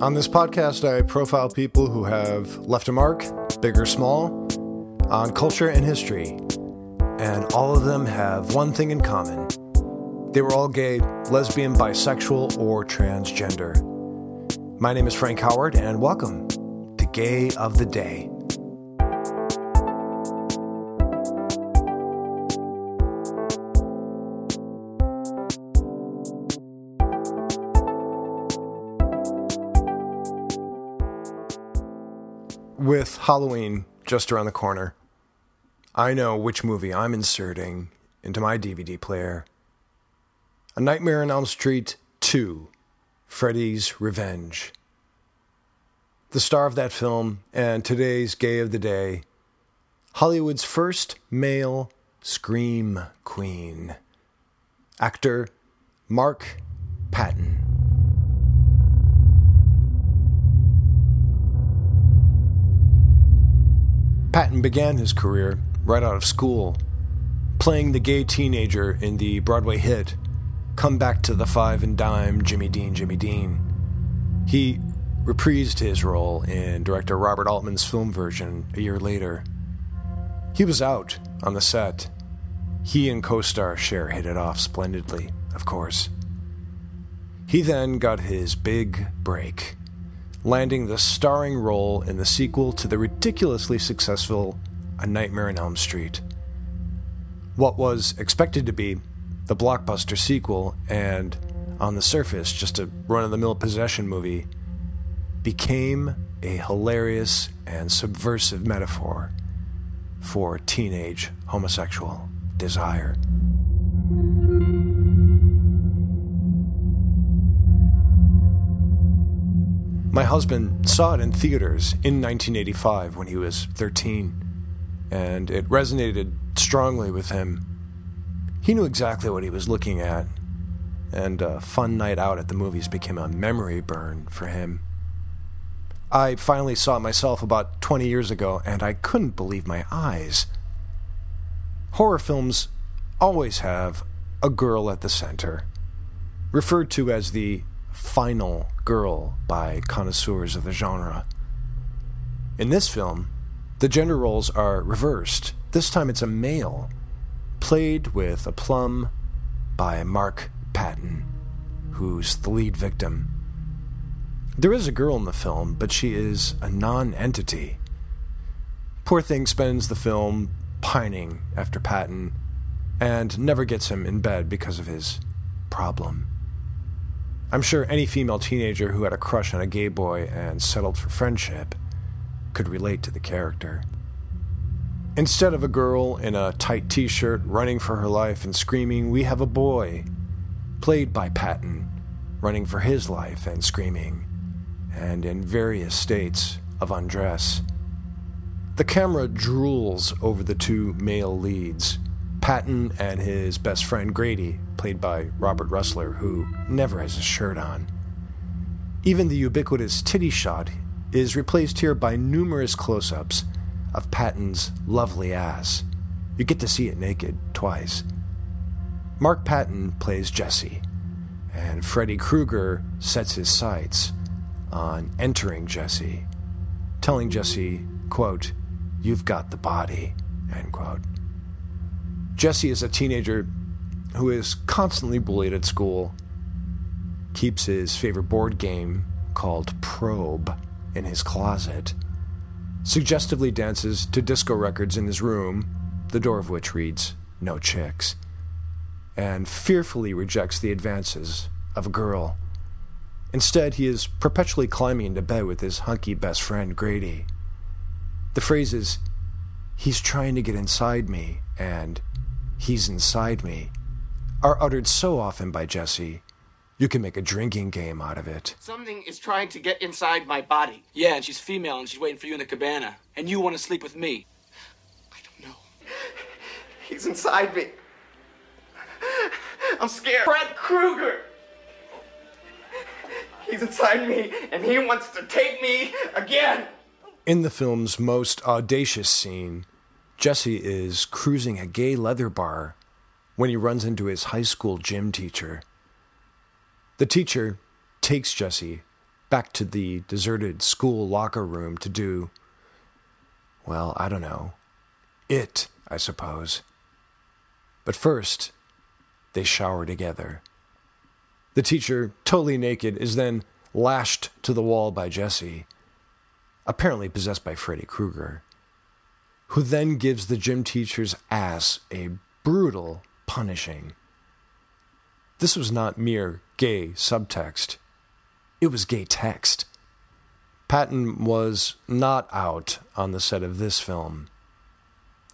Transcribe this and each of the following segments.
On this podcast, I profile people who have left a mark, big or small, on culture and history. And all of them have one thing in common they were all gay, lesbian, bisexual, or transgender. My name is Frank Howard, and welcome to Gay of the Day. With Halloween just around the corner, I know which movie I'm inserting into my DVD player. A Nightmare on Elm Street 2 Freddy's Revenge. The star of that film and today's gay of the day, Hollywood's first male scream queen, actor Mark Patton. Patton began his career right out of school, playing the gay teenager in the Broadway hit Come Back to the Five and Dime Jimmy Dean, Jimmy Dean. He reprised his role in director Robert Altman's film version a year later. He was out on the set. He and co star Cher hit it off splendidly, of course. He then got his big break landing the starring role in the sequel to the ridiculously successful A Nightmare on Elm Street. What was expected to be the blockbuster sequel and, on the surface, just a run of the mill possession movie, became a hilarious and subversive metaphor for teenage homosexual desire. My husband saw it in theaters in 1985 when he was 13, and it resonated strongly with him. He knew exactly what he was looking at, and a fun night out at the movies became a memory burn for him. I finally saw it myself about 20 years ago, and I couldn't believe my eyes. Horror films always have a girl at the center, referred to as the final girl by connoisseurs of the genre. In this film, the gender roles are reversed. This time it's a male, played with aplomb by Mark Patton, who's the lead victim. There is a girl in the film, but she is a non entity. Poor thing spends the film pining after Patton and never gets him in bed because of his problem. I'm sure any female teenager who had a crush on a gay boy and settled for friendship could relate to the character. Instead of a girl in a tight t shirt running for her life and screaming, we have a boy, played by Patton, running for his life and screaming, and in various states of undress. The camera drools over the two male leads, Patton and his best friend Grady, played by Robert Rusler, who never has a shirt on. Even the ubiquitous titty shot is replaced here by numerous close ups of Patton's lovely ass. You get to see it naked twice. Mark Patton plays Jesse, and Freddy Krueger sets his sights on entering Jesse, telling Jesse, quote, You've got the body, end quote. Jesse is a teenager who is constantly bullied at school, keeps his favorite board game called Probe in his closet, suggestively dances to disco records in his room, the door of which reads, No chicks, and fearfully rejects the advances of a girl. Instead, he is perpetually climbing into bed with his hunky best friend, Grady. The phrases, he's trying to get inside me, and he's inside me, are uttered so often by Jesse, you can make a drinking game out of it. Something is trying to get inside my body. Yeah, and she's female and she's waiting for you in the cabana. And you want to sleep with me. I don't know. He's inside me. I'm scared. Fred Krueger! He's inside me and he wants to take me again! In the film's most audacious scene, Jesse is cruising a gay leather bar when he runs into his high school gym teacher. The teacher takes Jesse back to the deserted school locker room to do, well, I don't know, it, I suppose. But first, they shower together. The teacher, totally naked, is then lashed to the wall by Jesse, apparently possessed by Freddy Krueger, who then gives the gym teacher's ass a brutal punishing. This was not mere gay subtext, it was gay text. Patton was not out on the set of this film.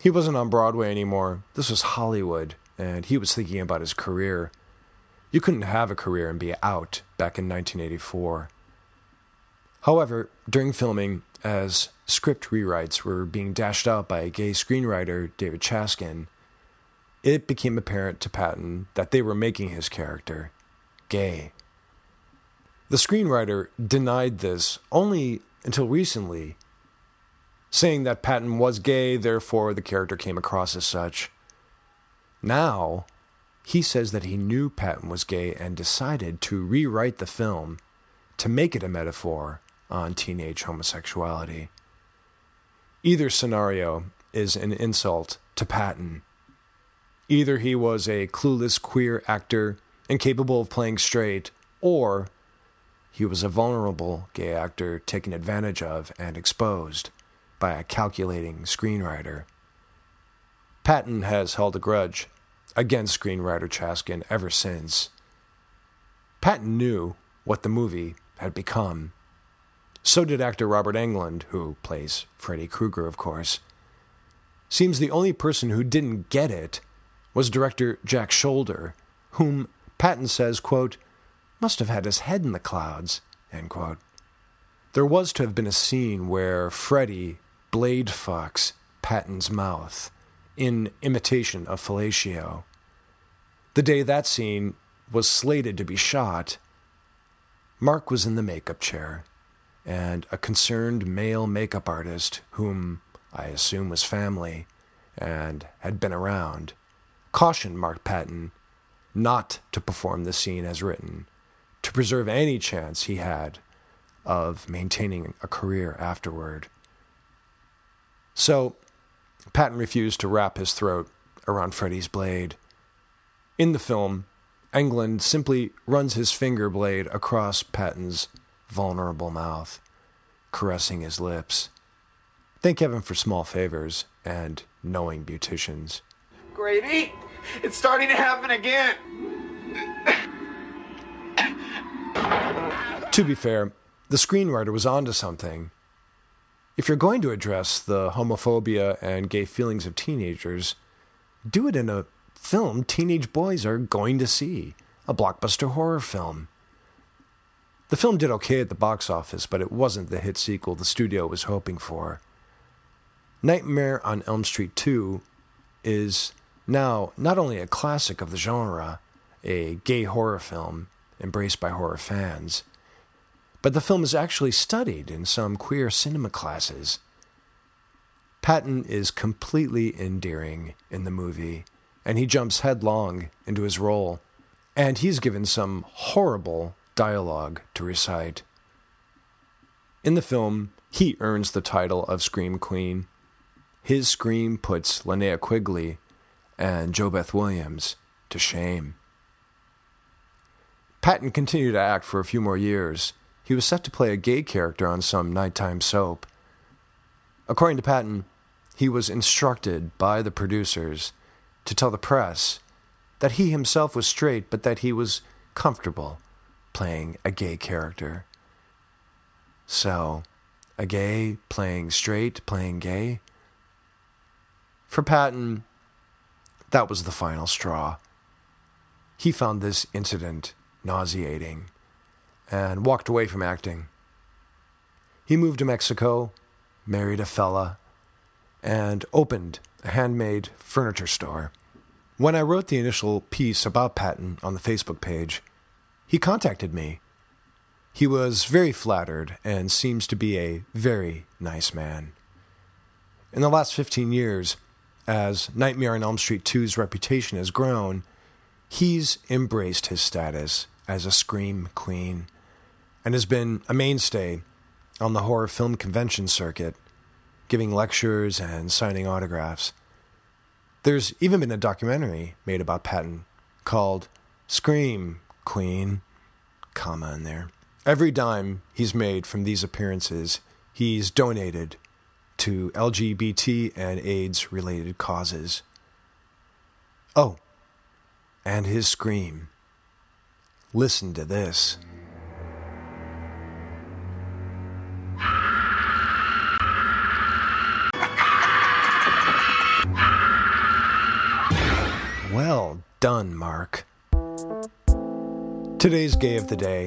He wasn't on Broadway anymore. This was Hollywood, and he was thinking about his career. You couldn't have a career and be out back in 1984. However, during filming, as script rewrites were being dashed out by gay screenwriter, David Chaskin, it became apparent to Patton that they were making his character gay. The screenwriter denied this only until recently, saying that Patton was gay, therefore the character came across as such. Now, he says that he knew Patton was gay and decided to rewrite the film to make it a metaphor on teenage homosexuality. Either scenario is an insult to Patton. Either he was a clueless queer actor incapable of playing straight, or he was a vulnerable gay actor taken advantage of and exposed by a calculating screenwriter. Patton has held a grudge against screenwriter Chaskin ever since. Patton knew what the movie had become. So did actor Robert Englund, who plays Freddy Krueger, of course. Seems the only person who didn't get it was director Jack Sholder, whom Patton says, quote, must have had his head in the clouds. There was to have been a scene where Freddy blade fucks Patton's mouth in imitation of fellatio. The day that scene was slated to be shot, Mark was in the makeup chair, and a concerned male makeup artist, whom I assume was family and had been around, cautioned Mark Patton not to perform the scene as written to preserve any chance he had of maintaining a career afterward. So, Patton refused to wrap his throat around Freddy's blade. In the film, Englund simply runs his finger blade across Patton's vulnerable mouth, caressing his lips. Thank heaven for small favors and knowing beauticians. Grady, it's starting to happen again. To be fair, the screenwriter was onto something. If you're going to address the homophobia and gay feelings of teenagers, do it in a film teenage boys are going to see, a blockbuster horror film. The film did okay at the box office, but it wasn't the hit sequel the studio was hoping for. Nightmare on Elm Street 2 is now not only a classic of the genre, a gay horror film embraced by horror fans, but the film is actually studied in some queer cinema classes. Patton is completely endearing in the movie, and he jumps headlong into his role, and he's given some horrible dialogue to recite. In the film, he earns the title of Scream Queen. His scream puts Linnea Quigley and JoBeth Williams to shame. Patton continued to act for a few more years, he was set to play a gay character on some nighttime soap. According to Patton, he was instructed by the producers to tell the press that he himself was straight, but that he was comfortable playing a gay character. So, a gay playing straight, playing gay? For Patton, that was the final straw. He found this incident nauseating and walked away from acting. He moved to Mexico, married a fella, and opened a handmade furniture store. When I wrote the initial piece about Patton on the Facebook page, he contacted me. He was very flattered and seems to be a very nice man. In the last 15 years, as Nightmare on Elm Street 2's reputation has grown, he's embraced his status as a Scream Queen and has been a mainstay on the horror film convention circuit, giving lectures and signing autographs. There's even been a documentary made about Patton called Scream Queen, comma in there. Every dime he's made from these appearances, he's donated to LGBT and AIDS related causes. Oh, and his scream. Listen to this. Well done, Mark. Today's gay of the day,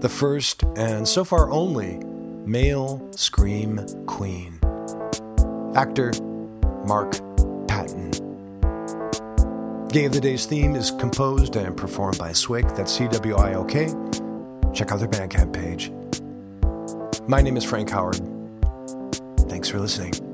the first and so far only male Scream Queen. Actor Mark Patton. Gay of the Day's theme is composed and performed by Cwiok, that's C W I O K. Check out their Bandcamp page. My name is Frank Howard. Thanks for listening.